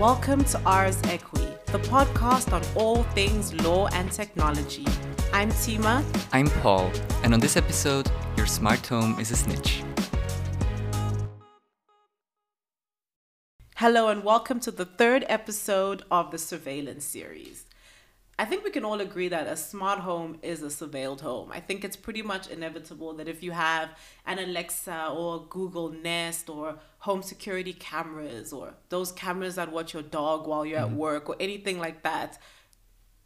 Welcome to Ars Equi, the podcast on all things law and technology. I'm Tima. I'm Paul, and on this episode, your smart home is a snitch. Hello, and welcome to the third episode of the surveillance series. I think we can all agree that a smart home is a surveilled home. I think it's pretty much inevitable that if you have an Alexa or Google Nest or home security cameras or those cameras that watch your dog while you're at mm-hmm. work or anything like that,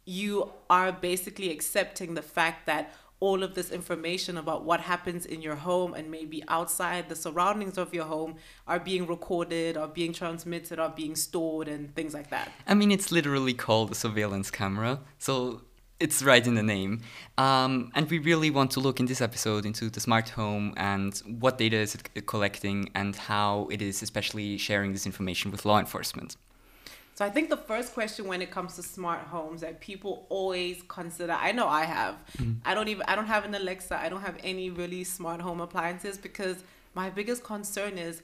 you are basically accepting the fact that all of this information about what happens in your home and maybe outside the surroundings of your home are being recorded, are being transmitted, are being stored, and things like that. I mean, it's literally called a surveillance camera, so it's right in the name. Um, and we really want to look in this episode into the smart home and what data is it collecting and how it is especially sharing this information with law enforcement. So I think the first question when it comes to smart homes that people always consider, I know I have. Mm. I don't even I don't have an Alexa. I don't have any really smart home appliances because my biggest concern is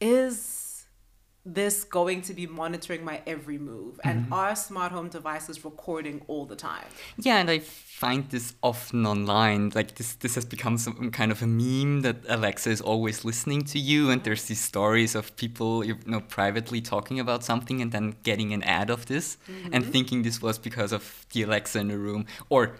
is this going to be monitoring my every move and mm-hmm. are smart home devices recording all the time? Yeah, and I find this often online. Like this, this has become some kind of a meme that Alexa is always listening to you, and there's these stories of people, you know, privately talking about something and then getting an ad of this and mm-hmm. thinking this was because of the Alexa in the room or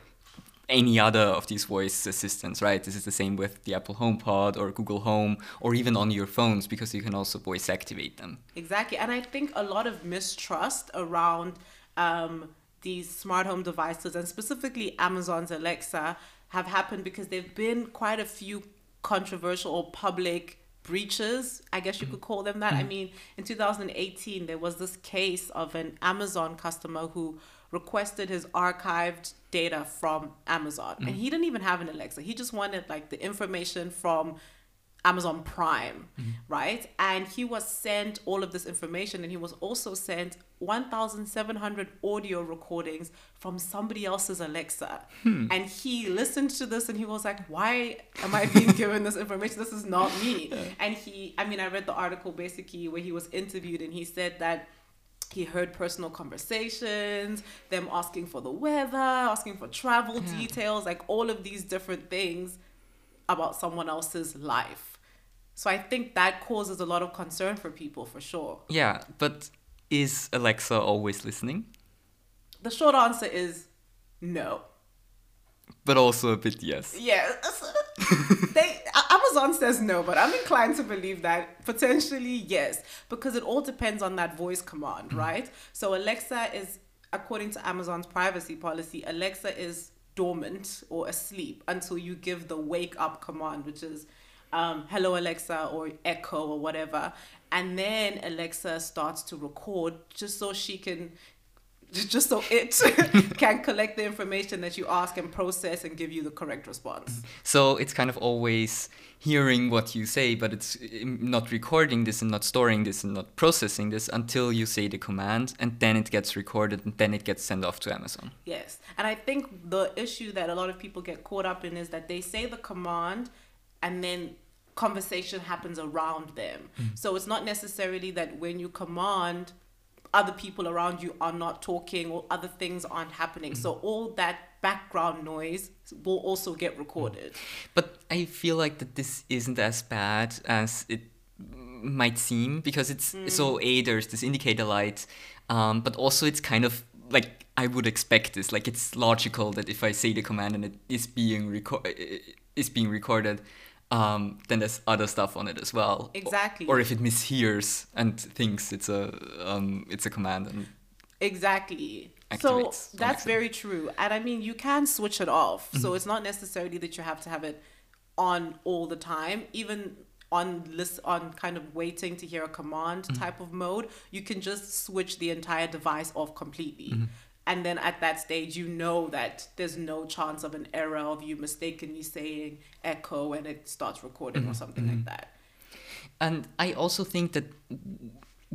any other of these voice assistants, right? This is the same with the Apple HomePod or Google Home or even on your phones because you can also voice activate them. Exactly. And I think a lot of mistrust around um, these smart home devices and specifically Amazon's Alexa have happened because there have been quite a few controversial or public breaches, I guess you could call them that. I mean, in 2018, there was this case of an Amazon customer who requested his archived data from Amazon. And he mm-hmm. didn't even have an Alexa. He just wanted like the information from Amazon Prime, mm-hmm. right? And he was sent all of this information, and he was also sent 1,700 audio recordings from somebody else's Alexa. Hmm. And he listened to this and he was like, Why am I being given this information? This is not me. And he, I mean, I read the article basically where he was interviewed, and he said that he heard personal conversations, them asking for the weather, asking for travel details, like all of these different things about someone else's life. So I think that causes a lot of concern for people for sure. Yeah, but is Alexa always listening? The short answer is no. But also a bit yes. Yeah. they Amazon says no, but I'm inclined to believe that potentially yes, because it all depends on that voice command, right? So Alexa is according to Amazon's privacy policy, Alexa is dormant or asleep until you give the wake up command, which is um, hello Alexa or Echo or whatever. And then Alexa starts to record just so she can just so it can collect the information that you ask and process and give you the correct response. So it's kind of always hearing what you say, but it's um, not recording this and not storing this and not processing this until you say the command, and then it gets recorded and then it gets sent off to Amazon. Yes. And I think the issue that a lot of people get caught up in is that they say the command and then conversation happens around them. So it's not necessarily that when you command, other people around you are not talking or other things aren't happening. So mm-hmm. all that background noise will also get recorded. Mm-hmm. But I feel like that this isn't as bad as it might seem because it's so a there's this indicator light, um, but also it's kind of like I would expect this. Like it's logical that if I say the command and it is being reco- is being recorded, um, then there's other stuff on it as well. Exactly. Or if it mishears and thinks it's a um, it's a command and Exactly. So that's very true. And I mean, you can switch it off. Mm-hmm. So it's not necessarily that you have to have it on all the time. Even on list on kind of waiting to hear a command Mm-hmm. type of mode, you can just switch the entire device off completely. Mm-hmm. And then at that stage, you know that there's no chance of an error of you mistakenly saying echo and it starts recording Mm-hmm. or something like that. And I also think that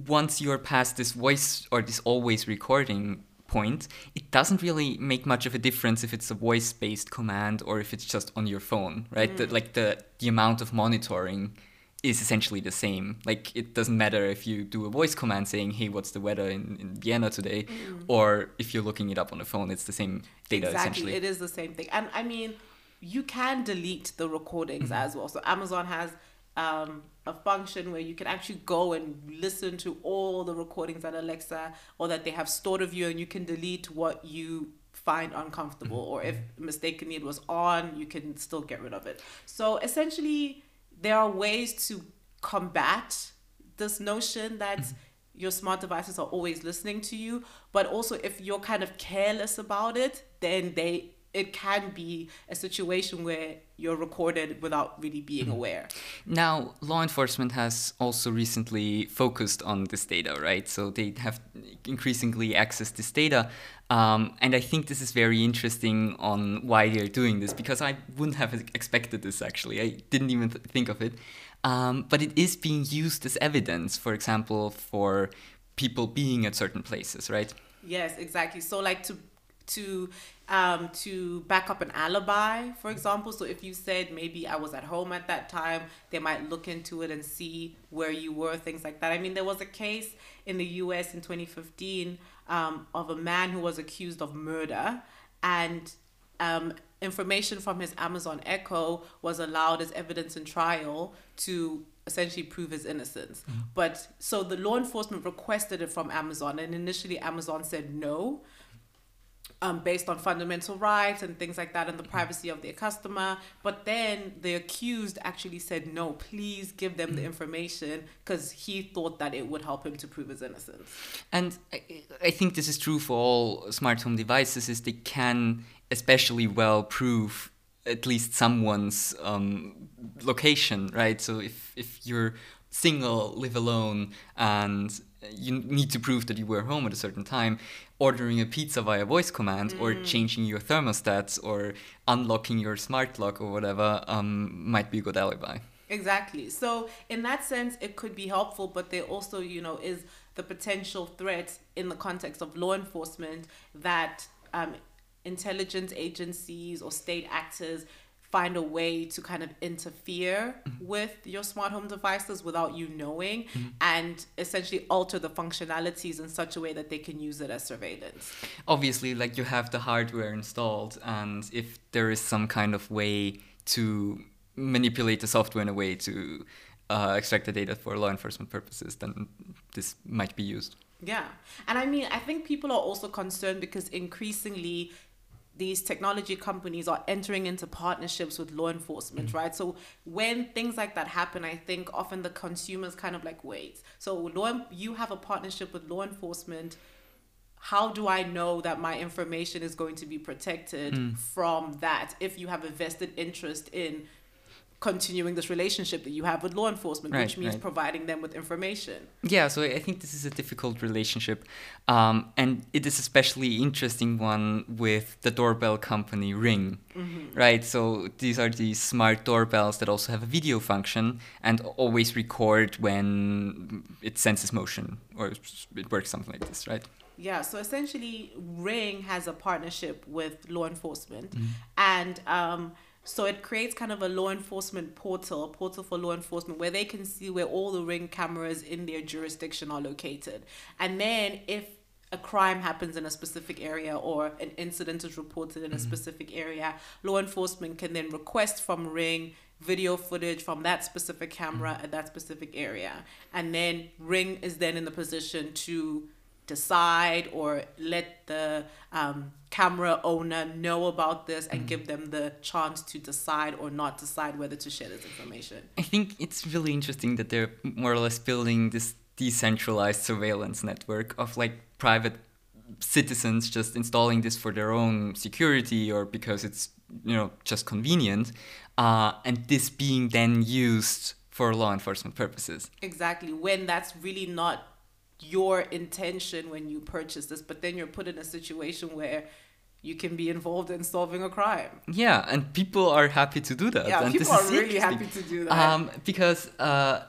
once you're past this voice or this always recording point, it doesn't really make much of a difference if it's a voice-based command or if it's just on your phone, right? The, like the the amount of monitoring is essentially the same. Like it doesn't matter if you do a voice command saying, "Hey, what's the weather in, in Vienna today?" Mm. or if you're looking it up on the phone, it's the same data exactly essentially. it is the same thing and i mean you can delete the recordings Mm-hmm. as well so amazon has um, a function where you can actually go and listen to all the recordings that alexa or that they have stored of you and you can delete what you find uncomfortable or if mistakenly it was on you can still get rid of it so essentially there are ways to combat this notion that mm-hmm. your smart devices are always listening to you but also if you're kind of careless about it then they it can be a situation where you're recorded without really being mm-hmm. aware Now, law enforcement has also recently focused on this data, right? So they have increasingly accessed this data. Um, and I think this is very interesting on why they're doing this because I wouldn't have expected this actually. I didn't even th- think of it. Um, but it is being used as evidence, for example, for people being at certain places, right? Yes, exactly. So like to to um to back up an alibi, for example. So if you said maybe I was at home at that time, they might look into it and see where you were, things like that. I mean, there was a case in the U.S. in 2015 um, of a man who was accused of murder, and um, information from his Amazon Echo was allowed as evidence in trial to essentially prove his innocence. But so the law enforcement requested it from Amazon, and initially Amazon said no. Um, based on fundamental rights and things like that and the privacy of their customer. But then the accused actually said, no, please give them the information because he thought that it would help him to prove his innocence. And I, I think this is true for all smart home devices is they can especially well prove at least someone's um, location, right? So if, if you're single, live alone, and you need to prove that you were home at a certain time, ordering a pizza via voice command or changing your thermostats or unlocking your smart lock or whatever um, might be a good alibi. Exactly. So in that sense, it could be helpful, but there also, you know, is the potential threat in the context of law enforcement that um, intelligence agencies or state actors find a way to kind of interfere with your smart home devices without you knowing and essentially alter the functionalities in such a way that they can use it as surveillance. obviously like you have the hardware installed and if there is some kind of way to manipulate the software in a way to uh, extract the data for law enforcement purposes then this might be used Yeah. And I mean, I think people are also concerned because increasingly these technology companies are entering into partnerships with law enforcement, mm. right? So when things like that happen, I think often the consumers kind of like, wait, so law, you have a partnership with law enforcement. How do I know that my information is going to be protected mm. from that if you have a vested interest in continuing this relationship that you have with law enforcement, which means right. providing them with information? yeah so i think this is a difficult relationship um, and it is especially interesting one with the doorbell company ring right so these are these smart doorbells that also have a video function and always record when it senses motion or it works something like this right Yeah, so essentially, Ring has a partnership with law enforcement, Mm-hmm. and um, so it creates kind of a law enforcement portal, a portal for law enforcement, where they can see where all the Ring cameras in their jurisdiction are located, and then if a crime happens in a specific area or an incident is reported in a mm-hmm. specific area, law enforcement can then request from Ring video footage from that specific camera mm-hmm. at that specific area, and then Ring is then in the position to decide or let the um, camera owner know about this and give them the chance to decide or not decide whether to share this information. I think it's really interesting that they're more or less building this decentralized surveillance network of like private citizens just installing this for their own security or because it's you know just convenient, uh, and this being then used for law enforcement purposes. Exactly, when that's really not your intention when you purchase this, but then you're put in a situation where you can be involved in solving a crime. Yeah, and people are happy to do that. Yeah, and people this are is really happy to do that. Um, because uh,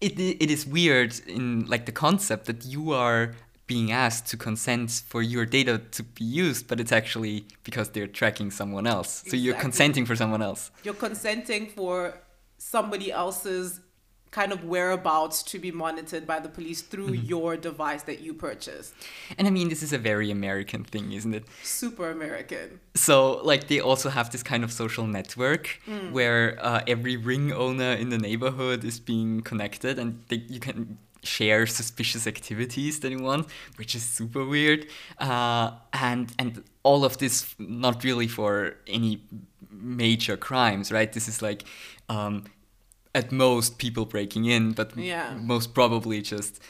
it it is weird in like the concept that you are being asked to consent for your data to be used, but it's actually because they're tracking someone else. So you're consenting for someone else. You're consenting for somebody else's kind of whereabouts to be monitored by the police through Mm-hmm. your device that you purchased. And I mean, this is a very American thing, isn't it? Super American. So, like, they also have this kind of social network where uh, every ring owner in the neighborhood is being connected, and they, you can share suspicious activities that you want, which is super weird. Uh, and and all of this not really for any major crimes, right? This is like. Um, at most people breaking in, but Yeah. most probably just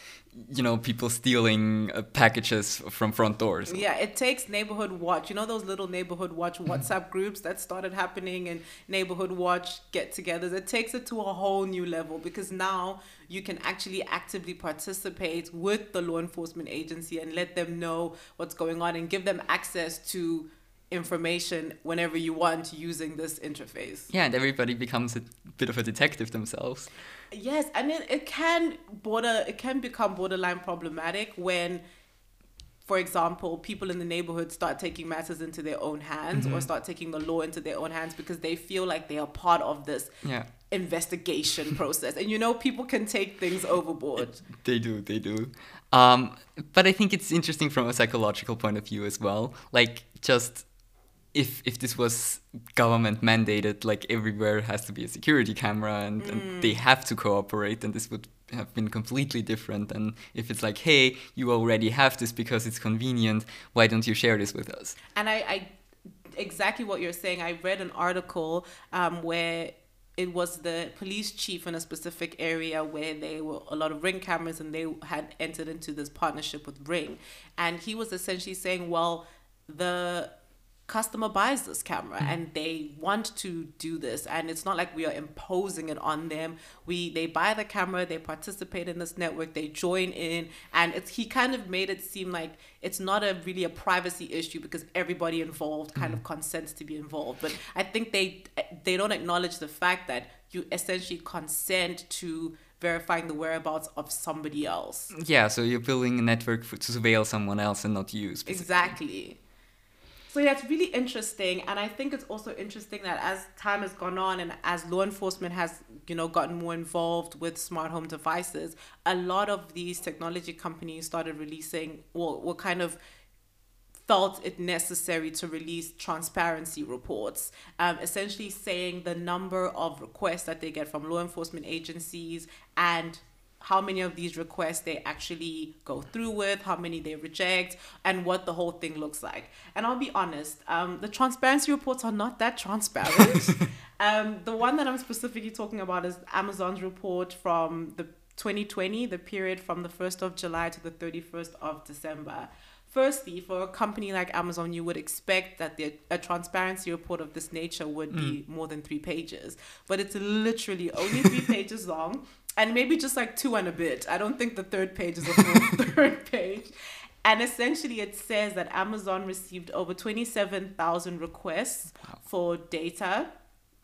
you know people stealing uh, packages from front doors. Yeah, it takes neighborhood watch. You know those little neighborhood watch Mm-hmm. WhatsApp groups that started happening and neighborhood watch get-togethers. It takes it to a whole new level because now you can actually actively participate with the law enforcement agency and let them know what's going on and give them access to information whenever you want using this interface. Yeah, and everybody becomes a bit of a detective themselves. Yes, and it, it can border it can become borderline problematic when for example, people in the neighborhood start taking matters into their own hands or start taking the law into their own hands because they feel like they are part of this Yeah, investigation process. And you know, people can take things overboard. they do, they do. Um, but I think it's interesting from a psychological point of view as well. Like, just if if this was government mandated, like everywhere has to be a security camera and, and they have to cooperate, then this would have been completely different than if it's like, hey, you already have this because it's convenient. Why don't you share this with us? And I, I exactly what you're saying. I read an article um, where it was the police chief in a specific area where there were a lot of ring cameras and they had entered into this partnership with ring and he was essentially saying well the customer buys this camera mm-hmm. and they want to do this and it's not like we are imposing it on them. We they buy the camera they participate in this network they join in and it's he kind of made it seem like it's not a really a privacy issue because everybody involved kind mm-hmm. of consents to be involved. But i think they they don't acknowledge the fact that you essentially consent to verifying the whereabouts of somebody else. Yeah, so you're building a network for, to surveil someone else and not you. Exactly. So it's really interesting, and I think it's also interesting that as time has gone on and as law enforcement has, you know, gotten more involved with smart home devices, a lot of these technology companies started releasing, well, were kind of felt it necessary to release transparency reports, um, essentially saying the number of requests that they get from law enforcement agencies and how many of these requests they actually go through with, how many they reject, and what the whole thing looks like. And I'll be honest, um, the transparency reports are not that transparent. um, the one that I'm specifically talking about is Amazon's report from the 2020, the period from the 1st of July to the 31st of December. Firstly, for a company like Amazon, you would expect that the, a transparency report of this nature would be more than three pages, but it's literally only three pages long and maybe just like two and a bit. I don't think the third page is a full third page. And essentially, it says that Amazon received over 27,000 requests for data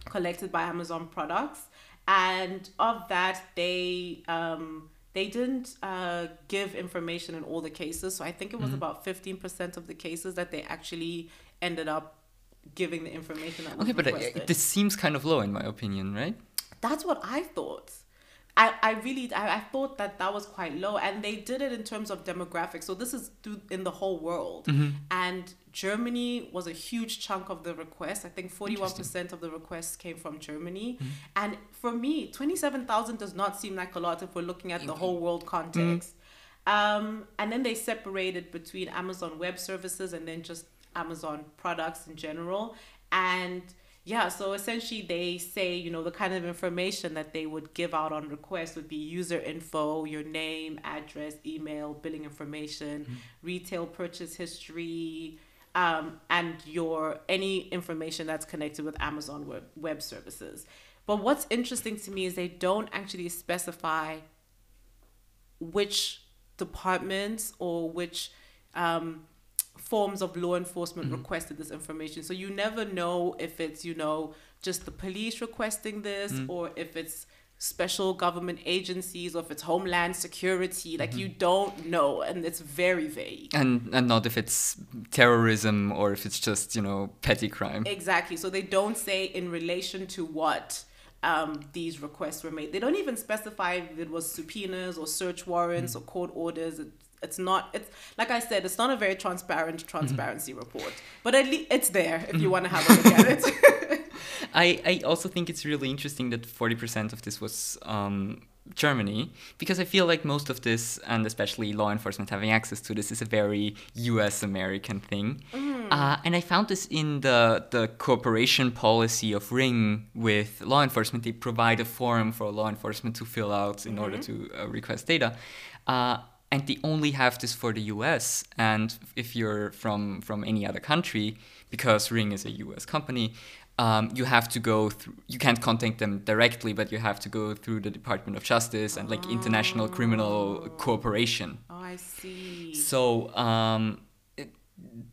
collected by Amazon products. And of that, they um, they didn't uh, give information in all the cases. So I think it was about 15% of the cases that they actually ended up giving the information that was Okay, but uh, this seems kind of low in my opinion, right? That's what I thought. I, I really I, I thought that that was quite low and they did it in terms of demographics. So this is through in the whole world. Mm-hmm. And Germany was a huge chunk of the requests I think 41% of the requests came from Germany. Mm-hmm. And for me 27,000 does not seem like a lot if we're looking at the whole world context. Mm-hmm. Um, and then they separated between Amazon Web Services and then just Amazon products in general. And yeah, so essentially they say, you know, the kind of information that they would give out on request would be user info, your name, address, email, billing information, retail purchase history, um, and your any information that's connected with Amazon web, web services. But what's interesting to me is they don't actually specify which departments or which um, forms of law enforcement mm-hmm. requested this information. So you never know if it's, you know, just the police requesting this mm. or if it's special government agencies or if it's homeland security. Like you mm-hmm. don't know and it's very vague. And and not if it's terrorism or if it's just you know petty crime. Exactly. So they don't say in relation to what. um, these requests were made. They don't even specify if it was subpoenas or search warrants mm. or court orders. It, it's not. It's like I said. It's not a very transparent transparency report, but at least it's there if you want to have a look at it. I, I also think it's really interesting that 40% of this was um, Germany, because I feel like most of this, and especially law enforcement having access to this, is a very US American thing. Mm. Uh, and I found this in the, the cooperation policy of Ring with law enforcement. They provide a form for law enforcement to fill out in mm-hmm. order to uh, request data. Uh, and they only have this for the US. And if you're from, from any other country, because Ring is a US company, um, you have to go through you can't contact them directly but you have to go through the department of justice and like international oh. criminal cooperation oh i see so um, it,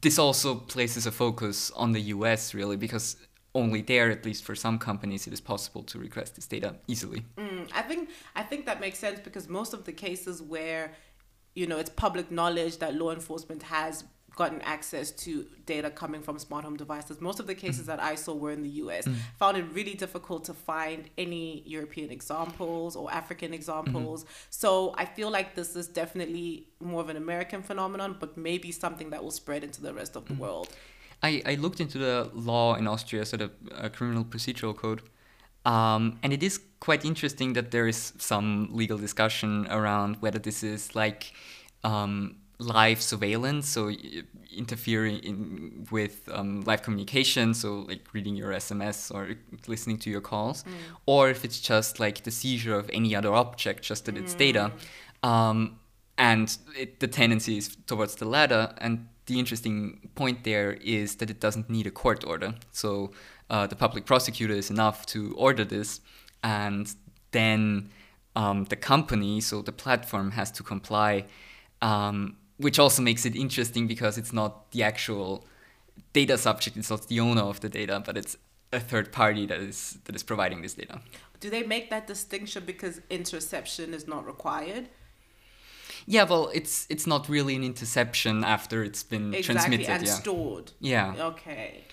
this also places a focus on the us really because only there at least for some companies it is possible to request this data easily mm, i think i think that makes sense because most of the cases where you know it's public knowledge that law enforcement has gotten access to data coming from smart home devices. Most of the cases mm. that I saw were in the US. Mm. Found it really difficult to find any European examples or African examples. Mm-hmm. So I feel like this is definitely more of an American phenomenon, but maybe something that will spread into the rest of the mm. world. I, I looked into the law in Austria, so the uh, criminal procedural code. Um, and it is quite interesting that there is some legal discussion around whether this is like um, live surveillance, so interfering in, with um, live communication, so like reading your SMS or listening to your calls, mm. or if it's just like the seizure of any other object, just that mm. it's data. Um, and it, the tendency is towards the latter. And the interesting point there is that it doesn't need a court order. So uh, the public prosecutor is enough to order this, and then um, the company, so the platform, has to comply. Um, which also makes it interesting because it's not the actual data subject, it's not the owner of the data, but it's a third party that is that is providing this data. Do they make that distinction because interception is not required? Yeah, well, it's it's not really an interception after it's been exactly, transmitted and yeah. stored. Yeah. Okay.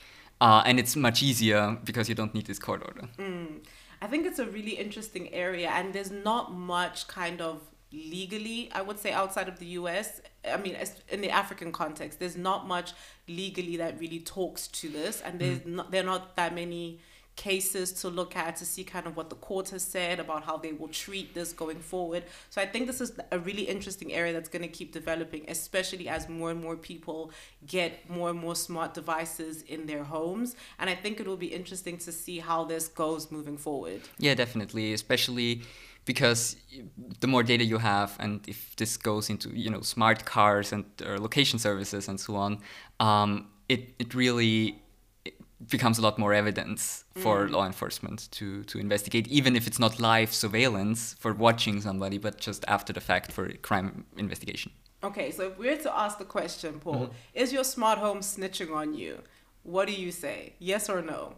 Uh, and it's much easier because you don't need this court order. Mm. I think it's a really interesting area, and there's not much kind of legally, I would say, outside of the US. I mean, in the African context, there's not much legally that really talks to this, and there's mm. not, there are not that many cases to look at to see kind of what the court has said about how they will treat this going forward. So I think this is a really interesting area that's going to keep developing, especially as more and more people get more and more smart devices in their homes. And I think it will be interesting to see how this goes moving forward. Yeah, definitely, especially because the more data you have and if this goes into you know smart cars and uh, location services and so on um, it, it really becomes a lot more evidence for mm. law enforcement to, to investigate even if it's not live surveillance for watching somebody but just after the fact for crime investigation. Okay so if we were to ask the question paul mm-hmm. is your smart home snitching on you? What do you say? Yes or no?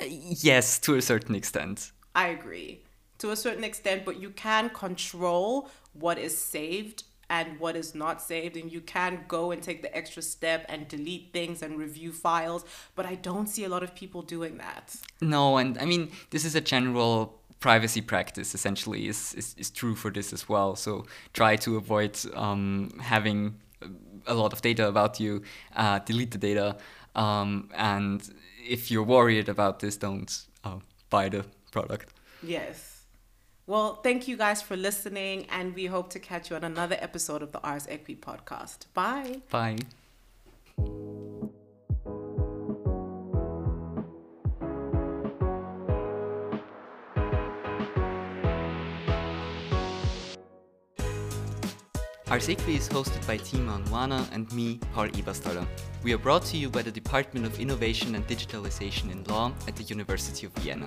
Uh, yes to a certain extent. I agree. To a certain extent, but you can control what is saved and what is not saved and you can go and take the extra step and delete things and review files but i don't see a lot of people doing that. No and i mean this is a general privacy practice essentially is, is, is true for this as well. So try to avoid um, having a lot of data about you uh, delete the data um, and if you're worried about this don't uh, buy the product. Yes well, thank you guys for listening, and we hope to catch you on another episode of the Ars Equi podcast. Bye. Bye. Ars Equi is hosted by Tima Anwana and me, Paul Eberstaller. We are brought to you by the Department of Innovation and Digitalization in Law at the University of Vienna.